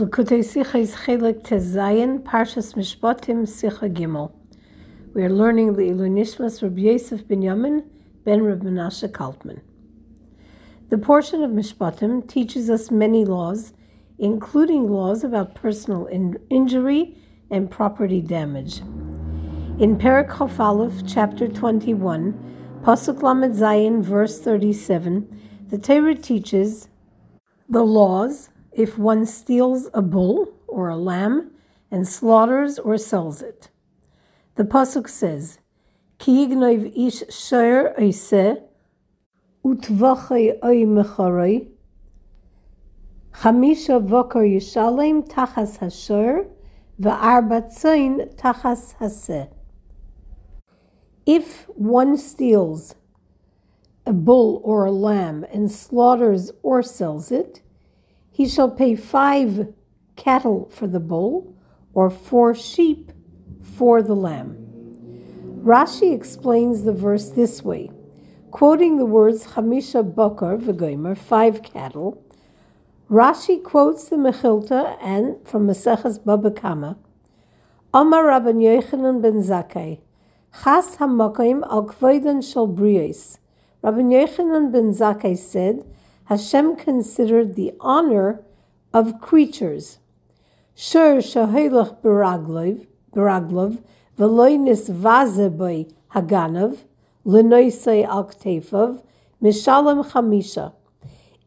Chelik Tezayin, Parshas Mishpatim, Gimel. We are learning the Ilunishmas Rabbi Yosef ben Yamin ben Rabbi Menashe Kaltman. The portion of Mishpatim teaches us many laws, including laws about personal in- injury and property damage. In Perak chapter 21, Pasuk Lamed Zayin, verse 37, the Torah teaches the laws if one steals a bull or a lamb and slaughters or sells it. The pasuk says, "Ki yignoiv ish shayr oiseh utvachay oy mecharei chamisha vokar yishalem tachas hashayr va'arba tzayin tachas haseh." If one steals a bull or a lamb and slaughters or sells it, he shall pay five cattle for the bull or four sheep for the lamb. Rashi explains the verse this way, quoting the words Chamisha Bokar v'gomer, five cattle. Rashi quotes the Mechilta and from Maseches Baba Kama, Amar Rabban Yochanan ben Zakkai, Chas hamakim al kvoidan shel briyos. Rabban Yochanan ben Zakkai said, Hashem considered the honor of creatures. Shur shahilach beraglov, beraglov, veloinis vazeboy haganav, lenoisei al ktefav, mishalem chamisha.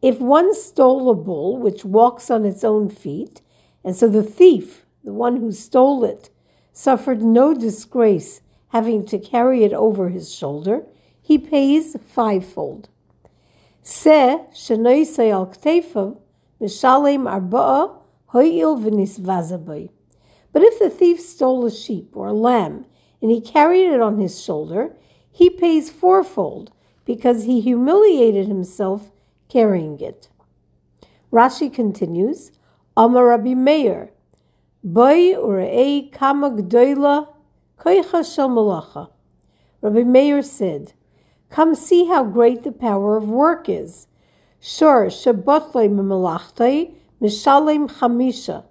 If one stole a bull which walks on its own feet, and so the thief, the one who stole it, suffered no disgrace having to carry it over his shoulder, he pays fivefold. Se shenoisei al ktefav mishalem arba'a hoyil v'nisvazaboy. But if the thief stole a sheep or a lamb and he carried it on his shoulder, he pays fourfold because he humiliated himself carrying it. Rashi continues, Amar Rabbi Meir, Boy urei kama gdoila koicha shel malacha. Rabbi Meir said, Come see how great the power of work is. Sure, shabotle mimalachtai mishalem chamisha.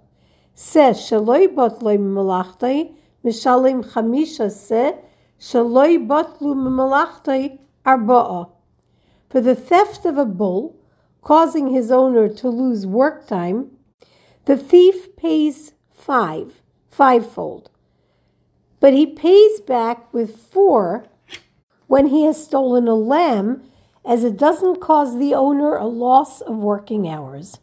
Se shaloi botle mimalachtai mishalem chamisha se shaloi botlu mimalachtai arba'a. For the theft of a bull, causing his owner to lose work time, the thief pays five, fivefold. But he pays back with four when he has stolen a lamb, as it doesn't cause the owner a loss of working hours.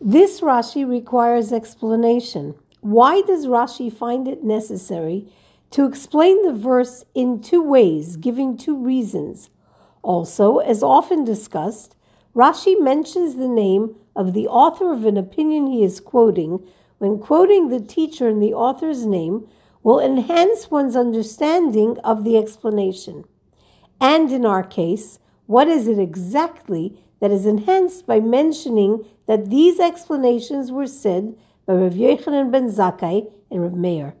This Rashi requires explanation. Why does Rashi find it necessary to explain the verse in two ways, giving two reasons? Also, as often discussed, Rashi mentions the name of the author of an opinion he is quoting when quoting the teacher in the author's name will enhance one's understanding of the explanation. And in our case, what is it exactly that is enhanced by mentioning that these explanations were said by Rav Yochanan ben Zakkai and Rav Meir?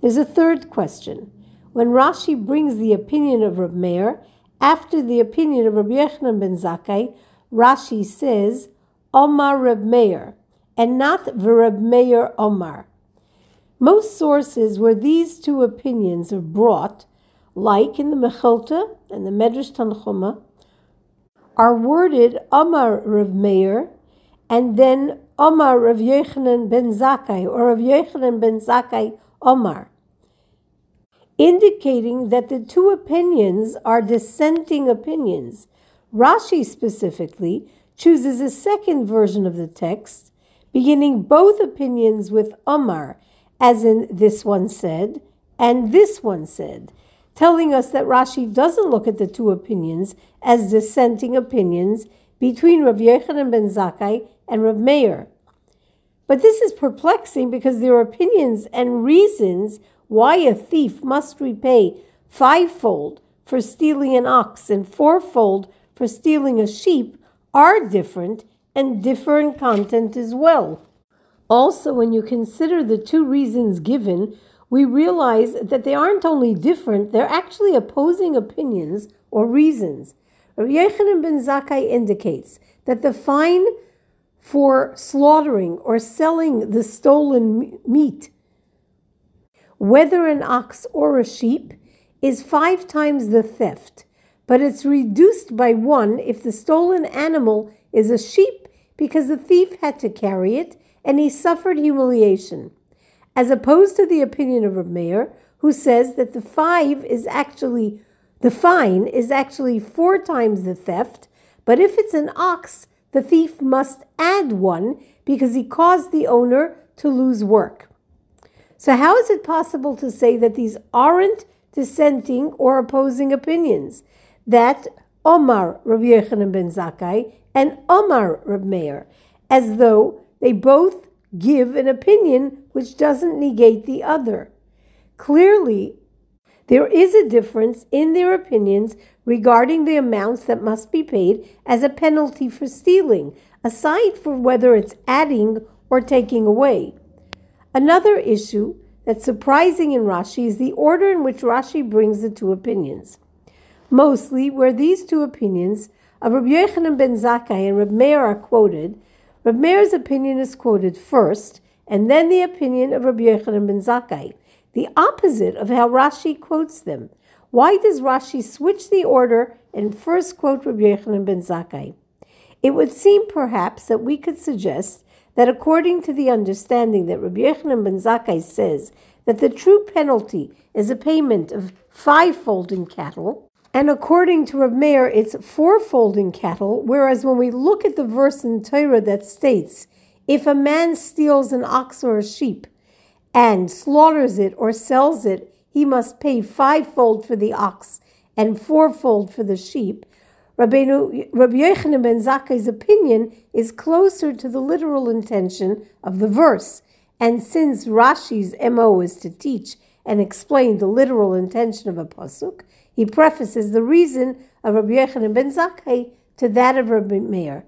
There's a third question. When Rashi brings the opinion of Rav Meir after the opinion of Rav Yochanan ben Zakkai, Rashi says Omar Rav Meir and not Reb Meir Omar. Most sources where these two opinions are brought, like in the Mechilta and the Medrash Tanchuma, are worded Amar Rav Meir and then Omar Rav Yochanan ben Zakkai or Rav Yochanan ben Zakkai Omar, indicating that the two opinions are dissenting opinions. Rashi specifically chooses a second version of the text, beginning both opinions with Omar as in this one said, and this one said, telling us that Rashi doesn't look at the two opinions as dissenting opinions between Rav Yochanan ben Zakkai and Rav Meir. But this is perplexing because there are opinions and reasons why a thief must repay fivefold for stealing an ox and fourfold for stealing a sheep are different and differ in content as well. Also, when you consider the two reasons given, we realize that they aren't only different, they're actually opposing opinions or reasons. Rav Yochanan ben Zakkai indicates that the fine for slaughtering or selling the stolen meat, whether an ox or a sheep, is five times the theft, but it's reduced by one if the stolen animal is a sheep because the thief had to carry it and he suffered humiliation, as opposed to the opinion of Reb Meir, who says that the five is actually the fine is actually four times the theft, but if it's an ox, the thief must add one because he caused the owner to lose work. So, how is it possible to say that these aren't dissenting or opposing opinions? That Omar Rabbi Yochanan ben Zakkai and Omar Reb Meir, as though they both give an opinion which doesn't negate the other. Clearly, there is a difference in their opinions regarding the amounts that must be paid as a penalty for stealing, aside from whether it's adding or taking away. Another issue that's surprising in Rashi is the order in which Rashi brings the two opinions. Mostly, where these two opinions of Rabbi Yochanan ben Zakkai and Rabbi Meir are quoted, Rabbi Meir's opinion is quoted first, and then the opinion of Rabbi Yochanan ben Zakkai the opposite of how Rashi quotes them. Why does Rashi switch the order and first quote Rabbi Yochanan ben Zakkai? It would seem perhaps that we could suggest that according to the understanding that Rabbi Yochanan ben Zakkai says that the true penalty is a payment of fivefold in cattle, and according to Rabbi Meir, it's fourfold in cattle, whereas when we look at the verse in Torah that states, if a man steals an ox or a sheep, and slaughters it or sells it, he must pay fivefold for the ox and fourfold for the sheep. Rabbi Yochanan ben Zakkai's opinion is closer to the literal intention of the verse. And since Rashi's MO is to teach and explain the literal intention of a pasuk, he prefaces the reason of Rabbi Yochanan ben Zakkai to that of Rabbi Meir.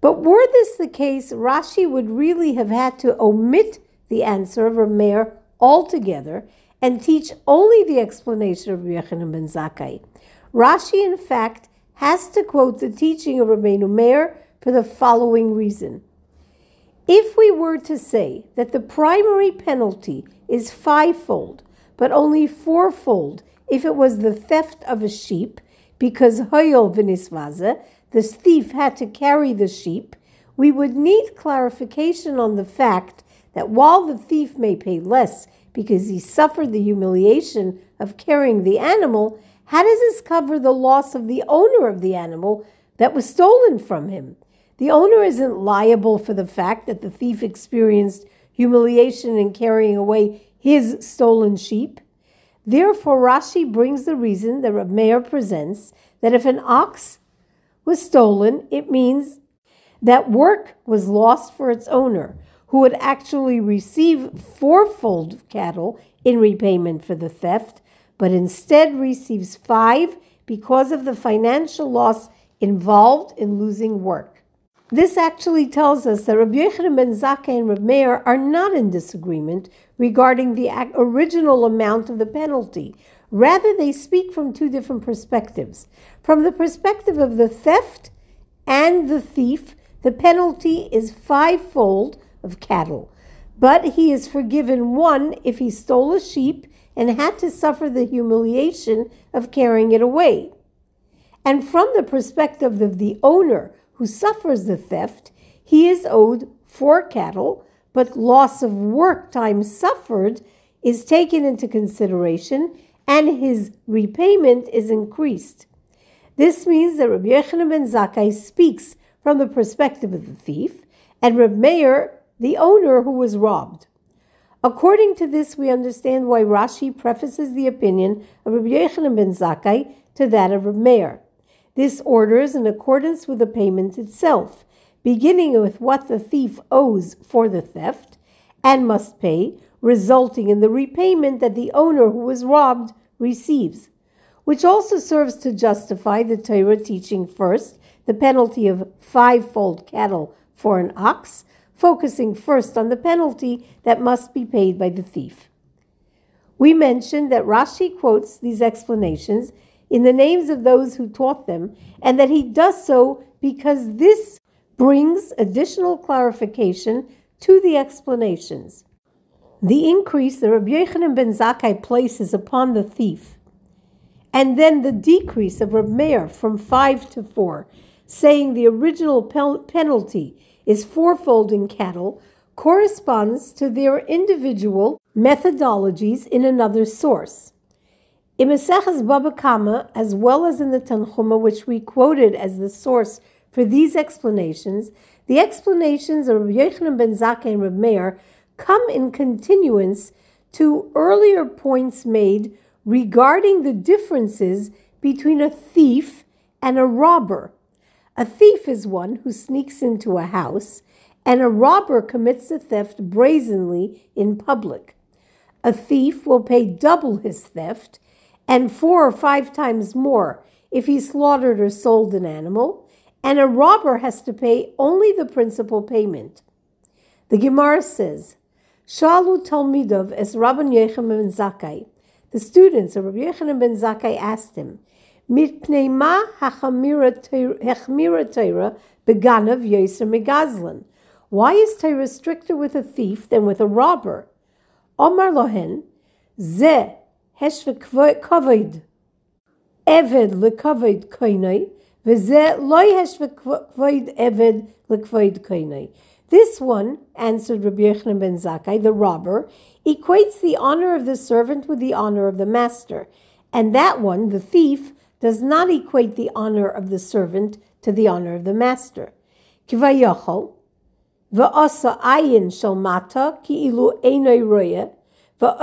But were this the case, Rashi would really have had to omit the answer of Rameir altogether and teach only the explanation of Rabbi Yochanan ben Zakkai. Rashi, in fact, has to quote the teaching of Rabbeinu Meir for the following reason. If we were to say that the primary penalty is fivefold, but only fourfold if it was the theft of a sheep, because Hoyol Vinisvaza, the thief had to carry the sheep, we would need clarification on the fact that while the thief may pay less because he suffered the humiliation of carrying the animal, how does this cover the loss of the owner of the animal that was stolen from him? The owner isn't liable for the fact that the thief experienced humiliation in carrying away his stolen sheep. Therefore, Rashi brings the reason that Reb Meir presents that if an ox was stolen, it means that work was lost for its owner who would actually receive fourfold cattle in repayment for the theft, but instead receives five because of the financial loss involved in losing work. This actually tells us that Rabbi Yochanan ben Zakkai and Rabbi Meir are not in disagreement regarding the original amount of the penalty. Rather, they speak from two different perspectives. From the perspective of the theft and the thief, the penalty is fivefold of cattle. But he is forgiven one if he stole a sheep and had to suffer the humiliation of carrying it away. And from the perspective of the owner who suffers the theft, he is owed four cattle, but loss of work time suffered is taken into consideration and his repayment is increased. This means that Rabbi Yochanan ben Zakkai speaks from the perspective of the thief, and Rabbi Meir the owner who was robbed. According to this, we understand why Rashi prefaces the opinion of Rabbi Yochanan ben Zakkai to that of Rabbi Meir. This order is in accordance with the payment itself, beginning with what the thief owes for the theft and must pay, resulting in the repayment that the owner who was robbed receives, which also serves to justify the Torah teaching first the penalty of fivefold cattle for an ox focusing first on the penalty that must be paid by the thief. We mentioned that Rashi quotes these explanations in the names of those who taught them, and that he does so because this brings additional clarification to the explanations. The increase that Rabbi Yochanan ben Zakkai places upon the thief, and then the decrease of Rabbi Meir from five to four, saying the original penalty is fourfold in cattle, corresponds to their individual methodologies in another source. In Maseches Baba Kama, as well as in the Tanchuma, which we quoted as the source for these explanations, the explanations of Rabbi Yochanan ben Zakkai and Rabbi Meir come in continuance to earlier points made regarding the differences between a thief and a robber. A thief is one who sneaks into a house, and a robber commits the theft brazenly in public. A thief will pay double his theft and four or five times more if he slaughtered or sold an animal, and a robber has to pay only the principal payment. The Gemara says, Shalu Talmidov es Rabban Yechim ben Zakkai. The students of Rabbi Yochanan ben Zakkai asked him, Mitnei ma hechmira Torah beganav yoser megazlan. Why is Torah stricter with a thief than with a robber? Omar lohen, ze heshve kavod eved lekavod koinai, v'ze loy heshve kavod eved lekavod koinai. This one, answered Rabbi Yochanan ben Zakkai, the robber, equates the honor of the servant with the honor of the master, and that one, the thief, does not equate the honor of the servant to the honor of the master. Kivayachol, v'asa ayin shel ki ilu einoi roya, The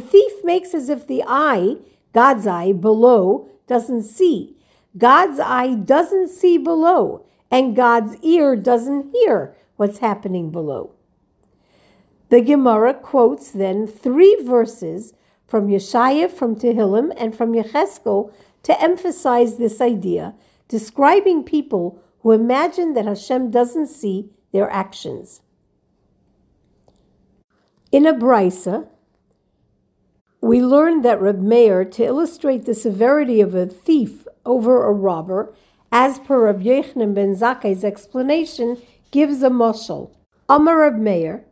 thief makes as if the eye, God's eye, below, doesn't see. God's eye doesn't see below and God's ear doesn't hear what's happening below. The Gemara quotes then three verses from Yeshaya, from Tehillim, and from Yecheskel to emphasize this idea, describing people who imagine that Hashem doesn't see their actions. In a brisa, we learn that Reb Meir, to illustrate the severity of a thief over a robber, as per Rabbi Yochanan ben Zakkai's explanation, gives a moshel. Amar Rab Meir,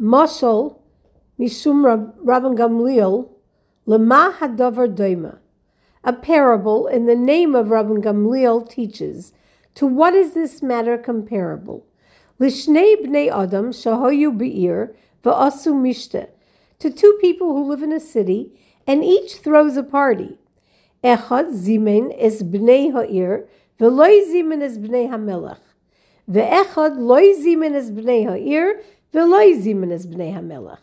moshel mishum Rabban Gamliel, lema hadavar doima. A parable in the name of Rabban Gamliel teaches, to what is this matter comparable? Lishnei bnei adam shahoyu be'ir mishte. To two people who live in a city, and each throws a party. Echad zimen es bnei ha'ir V'loy zimin es bnei hamelech. Ve'echad loy zimin es bnei ha'ir, ve'loy zimin es bnei hamelech.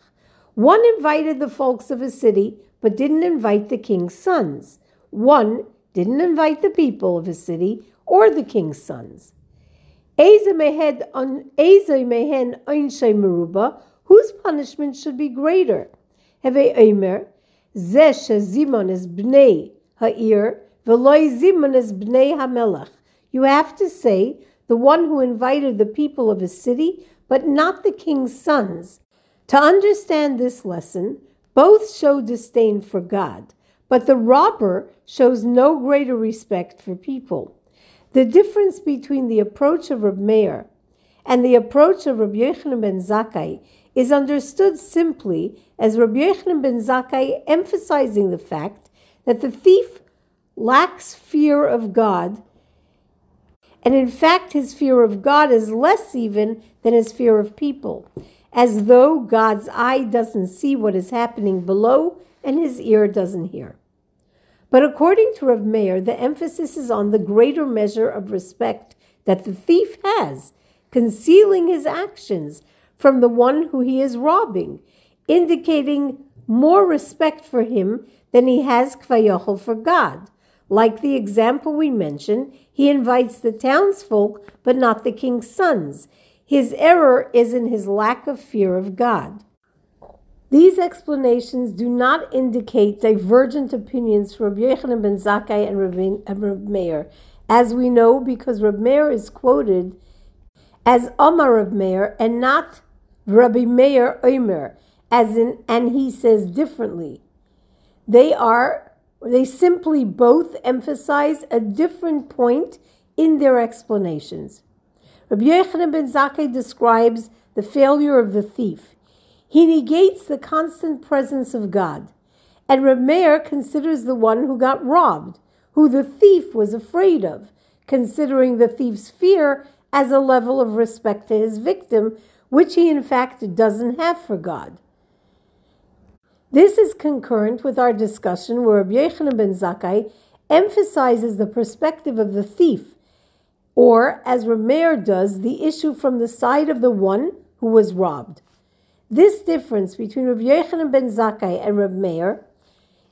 One invited the folks of a city, but didn't invite the king's sons. One didn't invite the people of a city or the king's sons. Eze mehen meruba, whose punishment should be greater? Heve omer, ze shezimon is bnei ha'ir, you have to say the one who invited the people of a city, but not the king's sons. To understand this lesson, both show disdain for God, but the robber shows no greater respect for people. The difference between the approach of Reb Meir and the approach of Rabbi Yochanan ben Zakkai is understood simply as Rabbi Yochanan ben Zakkai emphasizing the fact that the thief lacks fear of God. And in fact, his fear of God is less even than his fear of people, as though God's eye doesn't see what is happening below and his ear doesn't hear. But according to Rav Meir, the emphasis is on the greater measure of respect that the thief has, concealing his actions from the one who he is robbing, indicating more respect for him than he has kvayochel for God. Like the example we mentioned, he invites the townsfolk, but not the king's sons. His error is in his lack of fear of God. These explanations do not indicate divergent opinions from Rabbi Yochanan ben Zakkai and Rabbi Meir, as we know because Rabbi Meir is quoted as Omar Rabbi Meir and not Rabbi Meir Omer, as in, and he says differently. They are they simply both emphasize a different point in their explanations. Rabbi Yochanan ben Zakkai describes the failure of the thief. He negates the constant presence of God. And Reb Meir considers the one who got robbed, who the thief was afraid of, considering the thief's fear as a level of respect to his victim, which he in fact doesn't have for God. This is concurrent with our discussion where Rabbi Yochanan ben Zakkai emphasizes the perspective of the thief, or, as Rameir does, the issue from the side of the one who was robbed. This difference between Rabbi Yochanan ben Zakkai and Rabbi Meir,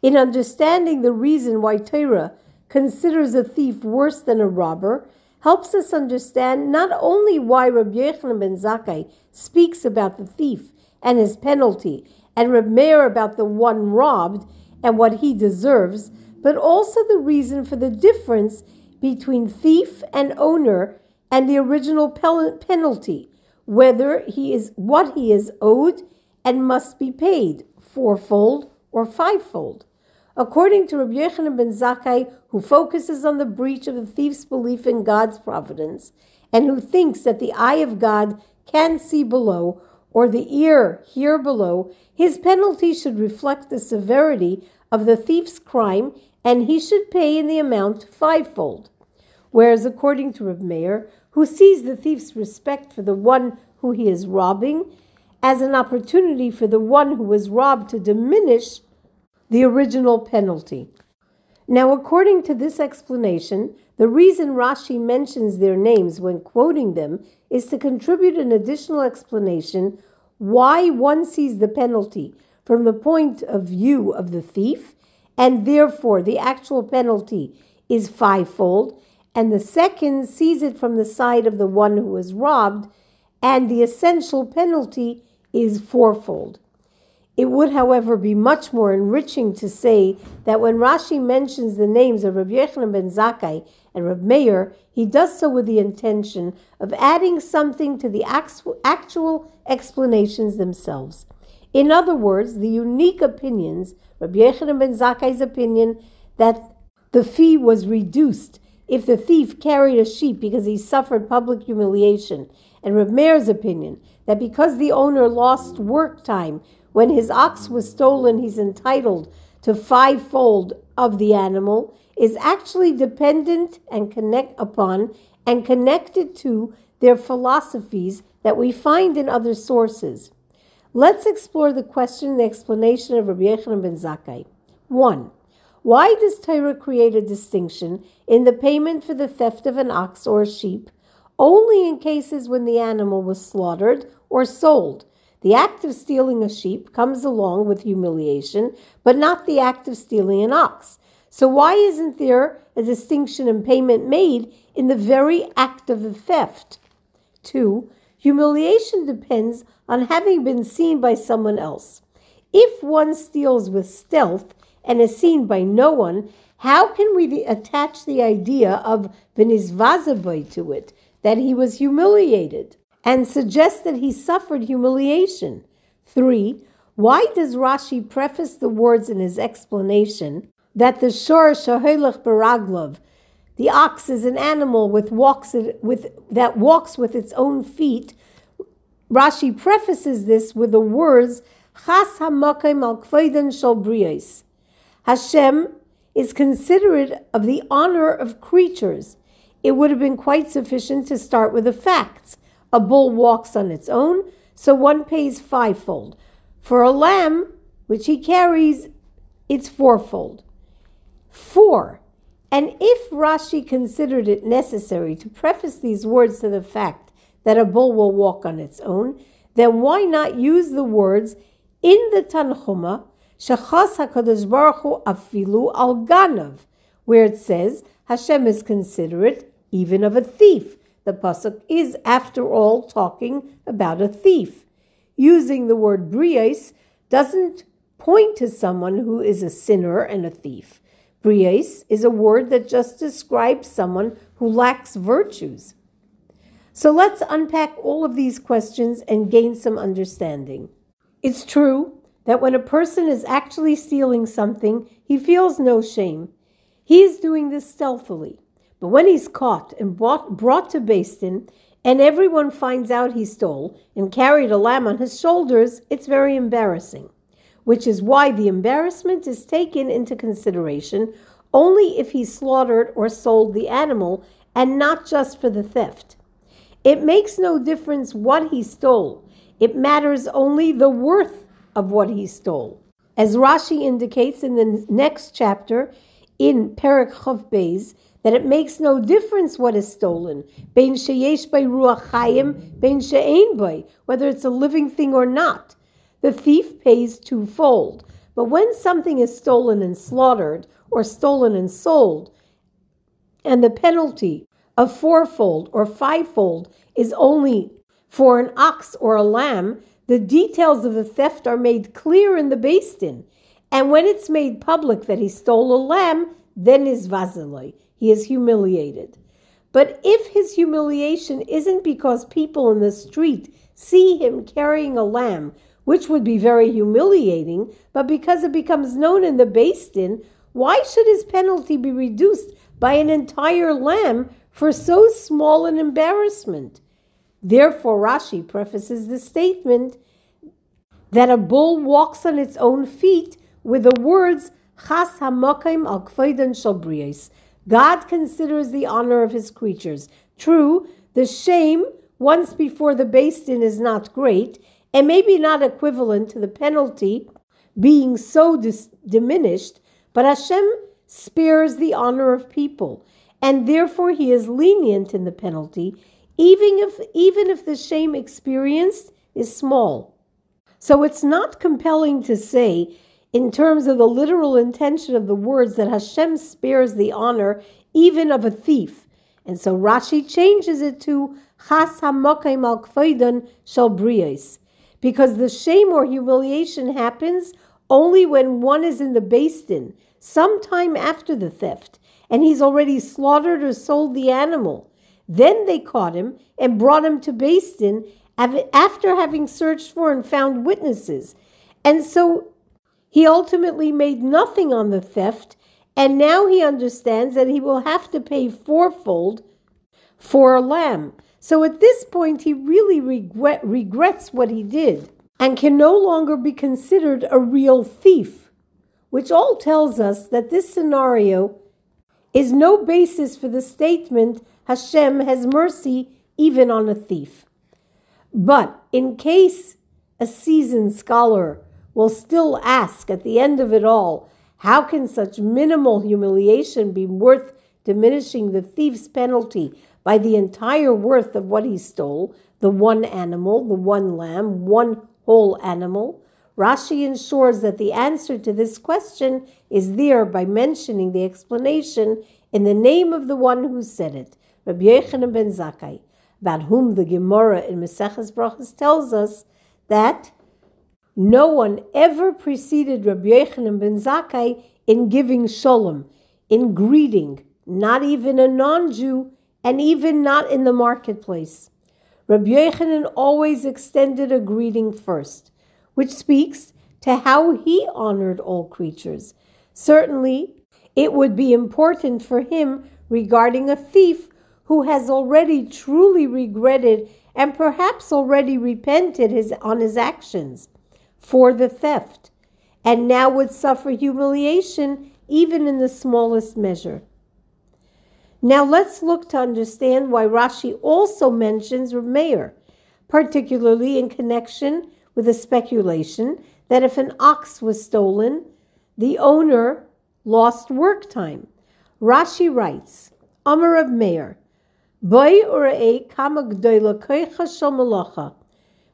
in understanding the reason why Torah considers a thief worse than a robber, helps us understand not only why Rabbi Yochanan ben Zakkai speaks about the thief and his penalty, and Rabbi Meir about the one robbed and what he deserves, but also the reason for the difference between thief and owner and the original penalty, whether he is what he is owed and must be paid, fourfold or fivefold. According to Rabbi Yochanan ben Zakkai, who focuses on the breach of the thief's belief in God's providence, and who thinks that the eye of God can see below, or the ear hear below, his penalty should reflect the severity of the thief's crime, and he should pay in the amount fivefold. Whereas, according to Reb Meir, who sees the thief's respect for the one who he is robbing as an opportunity for the one who was robbed to diminish the original penalty. Now, according to this explanation, the reason Rashi mentions their names when quoting them is to contribute an additional explanation why one sees the penalty from the point of view of the thief, and therefore the actual penalty is fivefold, and the second sees it from the side of the one who was robbed, and the essential penalty is fourfold. It would, however, be much more enriching to say that when Rashi mentions the names of Rabbi Yochanan ben Zakkai and Rabbi Meir, he does so with the intention of adding something to the actual explanations themselves. In other words, the unique opinions, Rabbi Yochanan ben Zakkai's opinion that the fee was reduced if the thief carried a sheep because he suffered public humiliation, and Reb Meir's opinion that because the owner lost work time when his ox was stolen, he's entitled to fivefold of the animal, is actually dependent and connect upon and connected to their philosophies that we find in other sources. Let's explore the question and the explanation of Rabbi Yochanan ben Zakkai. One. Why does Torah create a distinction in the payment for the theft of an ox or a sheep only in cases when the animal was slaughtered or sold? The act of stealing a sheep comes along with humiliation, but not the act of stealing an ox. So, why isn't there a distinction in payment made in the very act of the theft? Two, humiliation depends on having been seen by someone else. If one steals with stealth, and is seen by no one, how can we attach the idea of Venizvazaboy to it, that he was humiliated, and suggest that he suffered humiliation? Three, why does Rashi preface the words in his explanation that the shor shahelech baraglov, the ox is an animal with walks with, that walks with its own feet? Rashi prefaces this with the words Chas hamakim al shal Hashem is considerate of the honor of creatures. It would have been quite sufficient to start with the facts. A bull walks on its own, so one pays fivefold. For a lamb, which he carries, it's fourfold. Four. And if Rashi considered it necessary to preface these words to the fact that a bull will walk on its own, then why not use the words in the Tanhuma Shachas HaKadosh Baruch Hu afilu al ganav, where it says Hashem is considerate even of a thief. The pasuk is, after all, talking about a thief. Using the word brias doesn't point to someone who is a sinner and a thief. Brias is a word that just describes someone who lacks virtues. So let's unpack all of these questions and gain some understanding. It's true that when a person is actually stealing something, he feels no shame. He is doing this stealthily. But when he's caught and brought, brought to Beis Din, and everyone finds out he stole and carried a lamb on his shoulders, it's very embarrassing, which is why the embarrassment is taken into consideration only if he slaughtered or sold the animal and not just for the theft. It makes no difference what he stole, it matters only the worth of what he stole. As Rashi indicates in the next chapter in Perak Chav that it makes no difference what is stolen, bein sheyesh by bein she'ein by, whether it's a living thing or not. The thief pays twofold. But when something is stolen and slaughtered, or stolen and sold, and the penalty of fourfold or fivefold is only for an ox or a lamb, the details of the theft are made clear in the Din. And when it's made public that he stole a lamb, then is vaziloi he is humiliated. But if his humiliation isn't because people in the street see him carrying a lamb, which would be very humiliating, but because it becomes known in the Din, why should his penalty be reduced by an entire lamb for so small an embarrassment? Therefore, Rashi prefaces the statement that a bull walks on its own feet with the words Chas hamokim al God considers the honor of his creatures. True, the shame once before the Beis Din is not great, and maybe not equivalent to the penalty being so dis- diminished, but Hashem spares the honor of people, and therefore he is lenient in the penalty, even if, even if the shame experienced is small. So it's not compelling to say in terms of the literal intention of the words that Hashem spares the honor even of a thief. And so Rashi changes it to Chas HaMokaim al Shal because the shame or humiliation happens only when one is in the Din, sometime after the theft, and he's already slaughtered or sold the animal. Then they caught him and brought him to Din after having searched for and found witnesses. And so he ultimately made nothing on the theft, and now he understands that he will have to pay fourfold for a lamb. So at this point, he really regret, regrets what he did and can no longer be considered a real thief, which all tells us that this scenario is no basis for the statement Hashem has mercy even on a thief. But in case a seasoned scholar will still ask at the end of it all, how can such minimal humiliation be worth diminishing the thief's penalty by the entire worth of what he stole, the one animal, the one lamb, one whole animal? Rashi ensures that the answer to this question is there by mentioning the explanation in the name of the one who said it, Rabbi Yochanan ben Zakkai, about whom the Gemara in Maseches Brachas tells us that no one ever preceded Rabbi Yochanan ben Zakkai in giving shalom, in greeting, not even a non-Jew, and even not in the marketplace. Rabbi Yochanan always extended a greeting first, which speaks to how he honored all creatures. Certainly, it would be important for him regarding a thief who has already truly regretted and perhaps already repented his, on his actions for the theft, and now would suffer humiliation even in the smallest measure. Now let's look to understand why Rashi also mentions Meir, particularly in connection with the speculation that if an ox was stolen, the owner lost work time. Rashi writes, Amar of Meir, Boy urei kama gdoila koicha shomalacha.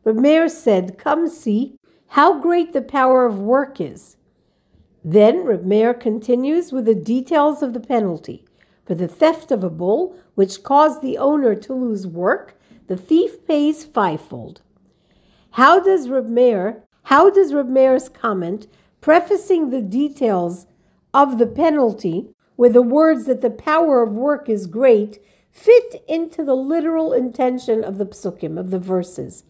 Reb Meir said, Come see how great the power of work is. Then Reb continues with the details of the penalty. For the theft of a bull, which caused the owner to lose work, the thief pays fivefold. How does Reb how does Reb comment, prefacing the details of the penalty with the words that the power of work is great, fit into the literal intention of the psukim, of the verses?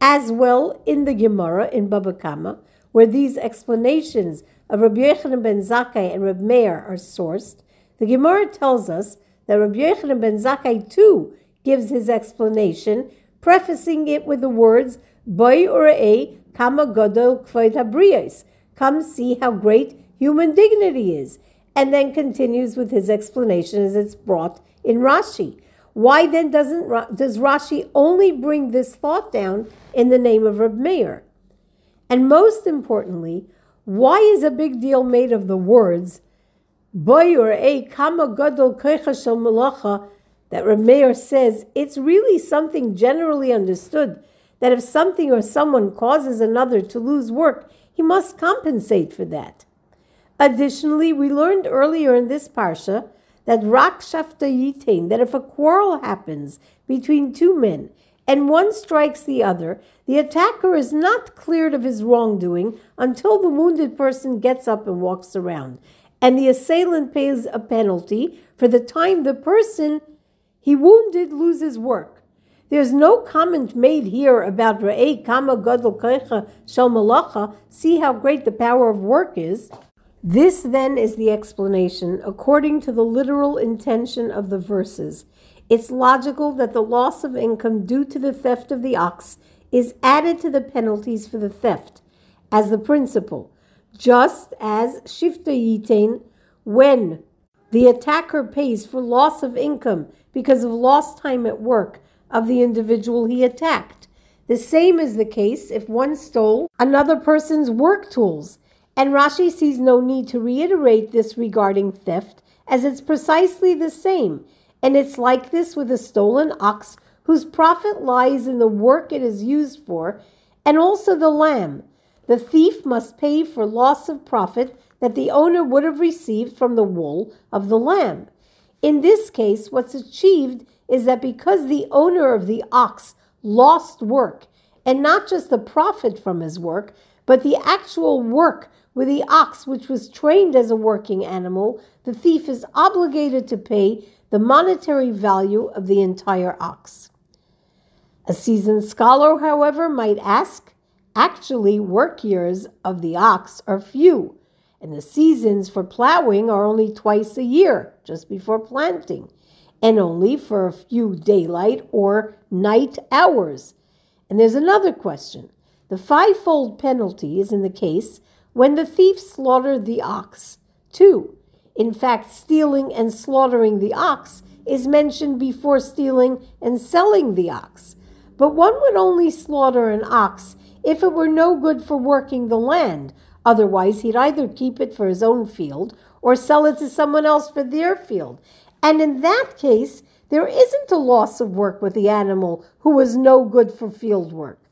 As well in the Gemara in Baba Kama, where these explanations of Rabbi Yochanan ben Zakkai and Rabbi Meir are sourced, the Gemara tells us that Rabbi Yochanan ben Zakkai too gives his explanation, prefacing it with the words, Boy or a kama godol kvoit habriyos. Come see how great human dignity is. And then continues with his explanation as it's brought in Rashi. Why then doesn't does Rashi only bring this thought down in the name of Reb Meir? And most importantly, why is a big deal made of the words Boyer a kama gadol shel malacha that Reb Meir says it's really something generally understood that if something or someone causes another to lose work, he must compensate for that. Additionally, we learned earlier in this parsha that rak shafta yitain, that if a quarrel happens between two men and one strikes the other, the attacker is not cleared of his wrongdoing until the wounded person gets up and walks around, and the assailant pays a penalty for the time the person he wounded loses work. There's no comment made here about Ra'ei Kama Gadol Kaicha Shel Malacha, see how great the power of work is. This then is the explanation according to the literal intention of the verses. It's logical that the loss of income due to the theft of the ox is added to the penalties for the theft as the principle, just as shifta yitain when the attacker pays for loss of income because of lost time at work of the individual he attacked. The same is the case if one stole another person's work tools and Rashi sees no need to reiterate this regarding theft, as it's precisely the same, and it's like this with a stolen ox whose profit lies in the work it is used for, and also the lamb. The thief must pay for loss of profit that the owner would have received from the wool of the lamb. In this case, what's achieved is that because the owner of the ox lost work, and not just the profit from his work, but the actual work with the ox, which was trained as a working animal, the thief is obligated to pay the monetary value of the entire ox. A seasoned scholar, however, might ask actually, work years of the ox are few, and the seasons for plowing are only twice a year, just before planting, and only for a few daylight or night hours. And there's another question. The fivefold penalty is in the case when the thief slaughtered the ox. Two, in fact, stealing and slaughtering the ox is mentioned before stealing and selling the ox. But one would only slaughter an ox if it were no good for working the land. Otherwise, he'd either keep it for his own field or sell it to someone else for their field. And in that case, there isn't a loss of work with the animal who was no good for field work.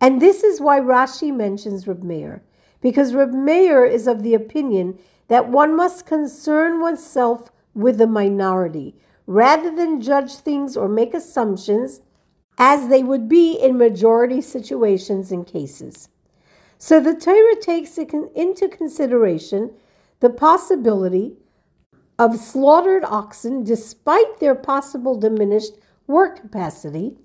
And this is why Rashi mentions Reb Meir because Reb Meir is of the opinion that one must concern oneself with the minority rather than judge things or make assumptions as they would be in majority situations and cases. So the Torah takes into consideration the possibility of slaughtered oxen despite their possible diminished work capacity.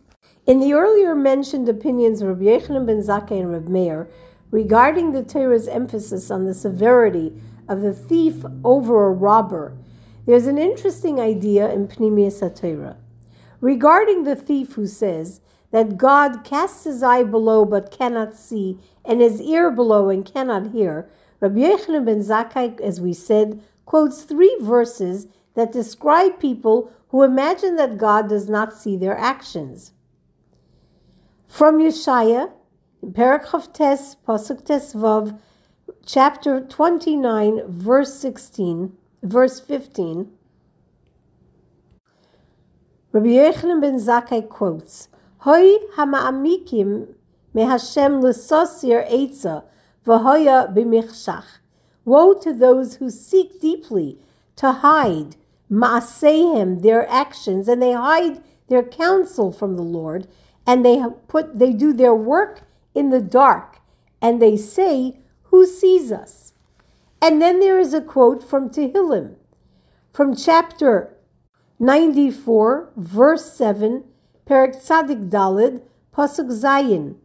In the earlier mentioned opinions of Rabbi Yochanan ben Zakkai and Reb Meir, regarding the Torah's emphasis on the severity of the thief over a robber, there's an interesting idea in Pnimius HaTorah. Regarding the thief who says that God casts his eye below but cannot see, and his ear below and cannot hear, Rabbi Yochanan ben Zakkai, as we said, quotes three verses that describe people who imagine that God does not see their actions. From Yeshaya, Perak Tes, Pasuk Tes Vav, chapter 29, verse 16, verse 15, Rabbi Yochanan ben Zakkai quotes, Hoi hama'amikim mehashem l'sosir etza v'hoya b'michshach. Woe to those who seek deeply to hide ma'asehem, their actions, and they hide their counsel from the Lord, and they put they do their work in the dark and they say, Who sees us? And then there is a quote from Tehillim, from chapter 94, verse 7, Perak Tzadik Dalid, Pasuk Zayin.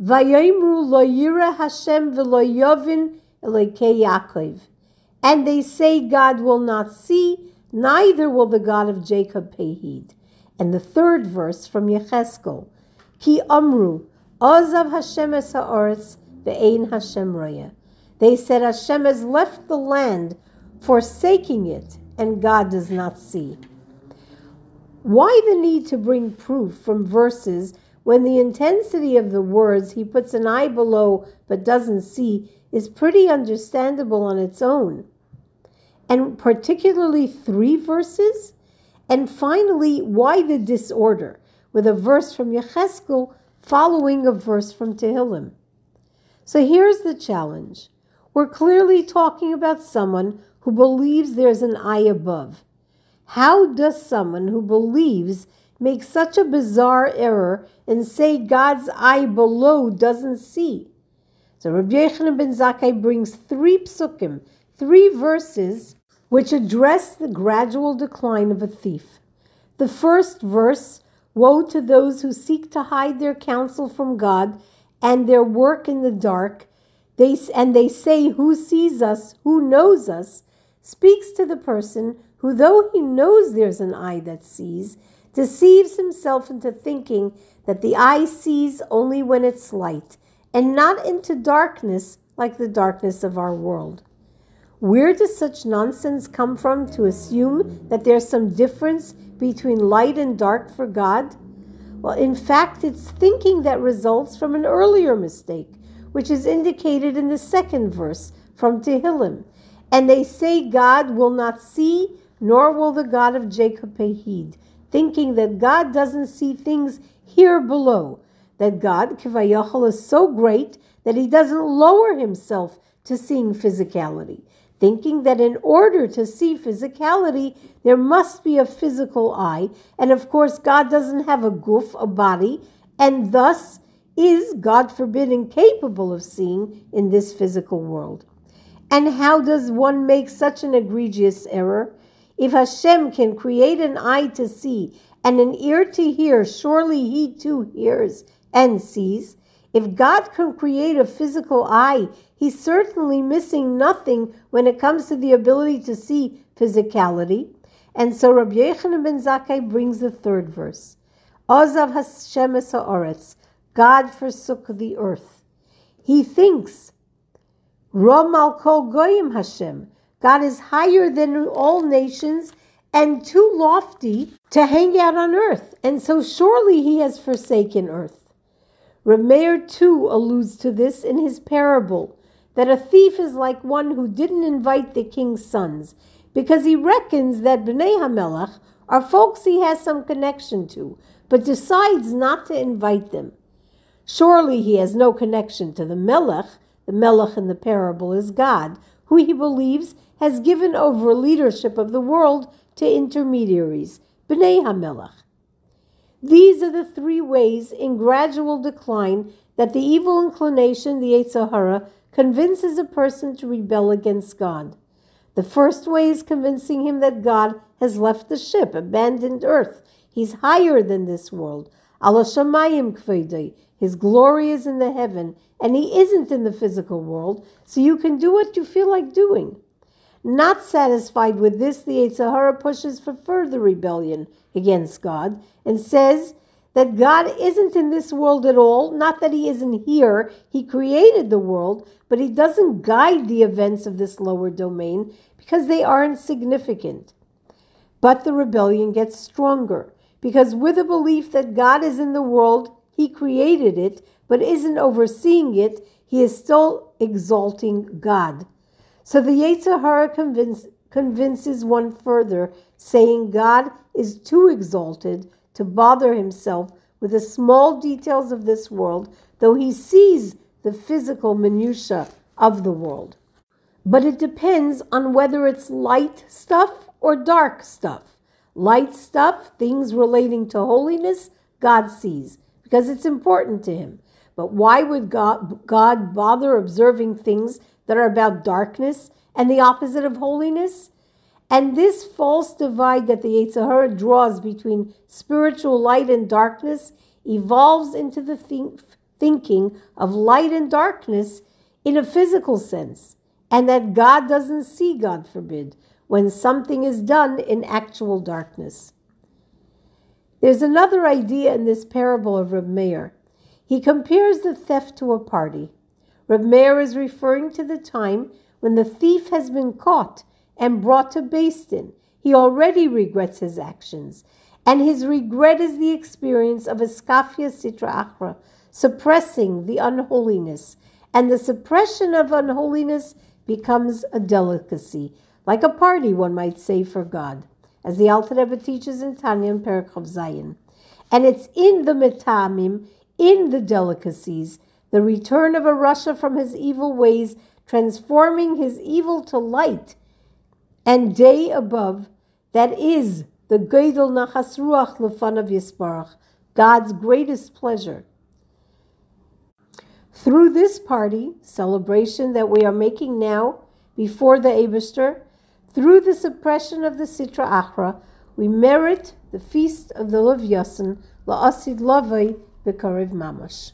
Vayimru lo yira Hashem v'lo yovin Yaakov. And they say God will not see, neither will the God of Jacob pay heed. And the third verse from Yecheskel, Ki Amru, Ozav Hashem es ha'oretz, ve'ein Hashem. They said Hashem has left the land, forsaking it, and God does not see. Why the need to bring proof from verses when the intensity of the words he puts an eye below but doesn't see is pretty understandable on its own? And particularly three verses? And finally, why the disorder with a verse from Yechezkel following a verse from Tehillim? So here's the challenge. We're clearly talking about someone who believes there's an eye above. How does someone who believes make such a bizarre error and say God's eye below doesn't see? So Rabbi Yochanan ben Zakkai brings three psukim, three verses, which address the gradual decline of a thief. The first verse, Woe to those who seek to hide their counsel from God and their work in the dark, they, and they say, Who sees us? Who knows us? speaks to the person who, though he knows there's an eye that sees, deceives himself into thinking that the eye sees only when it's light and not into darkness like the darkness of our world. Where does such nonsense come from to assume that there's some difference between light and dark for God? Well, in fact, it's thinking that results from an earlier mistake, which is indicated in the second verse from Tehillim. And they say God will not see, nor will the God of Jacob pay heed, thinking that God doesn't see things here below, that God, Kivayachal, is so great that he doesn't lower himself to seeing physicality thinking that in order to see physicality, there must be a physical eye. And of course, God doesn't have a guf, a body, and thus is, God forbid, incapable of seeing in this physical world. And how does one make such an egregious error? If Hashem can create an eye to see and an ear to hear, surely He too hears and sees. If God can create a physical eye, he's certainly missing nothing when it comes to the ability to see physicality. And so Rabbi Yochanan ben Zakkai brings the third verse. Ozav Hashem es ha'oretz, God forsook the earth. He thinks, Rom al kol goyim Hashem, God is higher than all nations and too lofty to hang out on earth. And so surely he has forsaken earth. Rameir too alludes to this in his parable that a thief is like one who didn't invite the king's sons because he reckons that Bnei Hamelach are folks he has some connection to, but decides not to invite them. Surely he has no connection to the Melech. The Melech in the parable is God, who he believes has given over leadership of the world to intermediaries, Bnei Hamelach. These are the three ways in gradual decline that the evil inclination, the Yetzer Hara, convinces a person to rebel against God. The first way is convincing him that God has left the ship, abandoned earth. He's higher than this world. His glory is in the heaven, and he isn't in the physical world, so you can do what you feel like doing. Not satisfied with this, the Yetzer Hara pushes for further rebellion against God and says that God isn't in this world at all, not that He isn't here. He created the world, but He doesn't guide the events of this lower domain because they aren't significant. But the rebellion gets stronger because with a belief that God is in the world, He created it, but isn't overseeing it, He is still exalting God. So the Yetzer Hara convince, convinces one further, saying God is too exalted to bother himself with the small details of this world, though he sees the physical minutiae of the world. But it depends on whether it's light stuff or dark stuff. Light stuff, things relating to holiness, God sees because it's important to him. But why would God, God bother observing things that are about darkness and the opposite of holiness. And this false divide that the Yetzer Hara draws between spiritual light and darkness evolves into the think- thinking of light and darkness in a physical sense, and that God doesn't see, God forbid, when something is done in actual darkness. There's another idea in this parable of Reb Meir. He compares the theft to a party. Reb Meir is referring to the time when the thief has been caught and brought to Beis He already regrets his actions, and his regret is the experience of a skafia sitra achra, suppressing the unholiness, and the suppression of unholiness becomes a delicacy, like a party, one might say, for God, as the Alter Rebbe teaches in Tanya and Perikov Zayin. And it's in the matamim, in the delicacies, the return of a rasha from his evil ways, transforming his evil to light, and day above, that is the Geidel Nachas Ruach Lefanav Yisbarach, God's greatest pleasure. Through this party, celebration that we are making now before the Eberster, through the suppression of the Sitra Achra, we merit the feast of the Livyasan, La'asid Lavai B'Karev Mamash.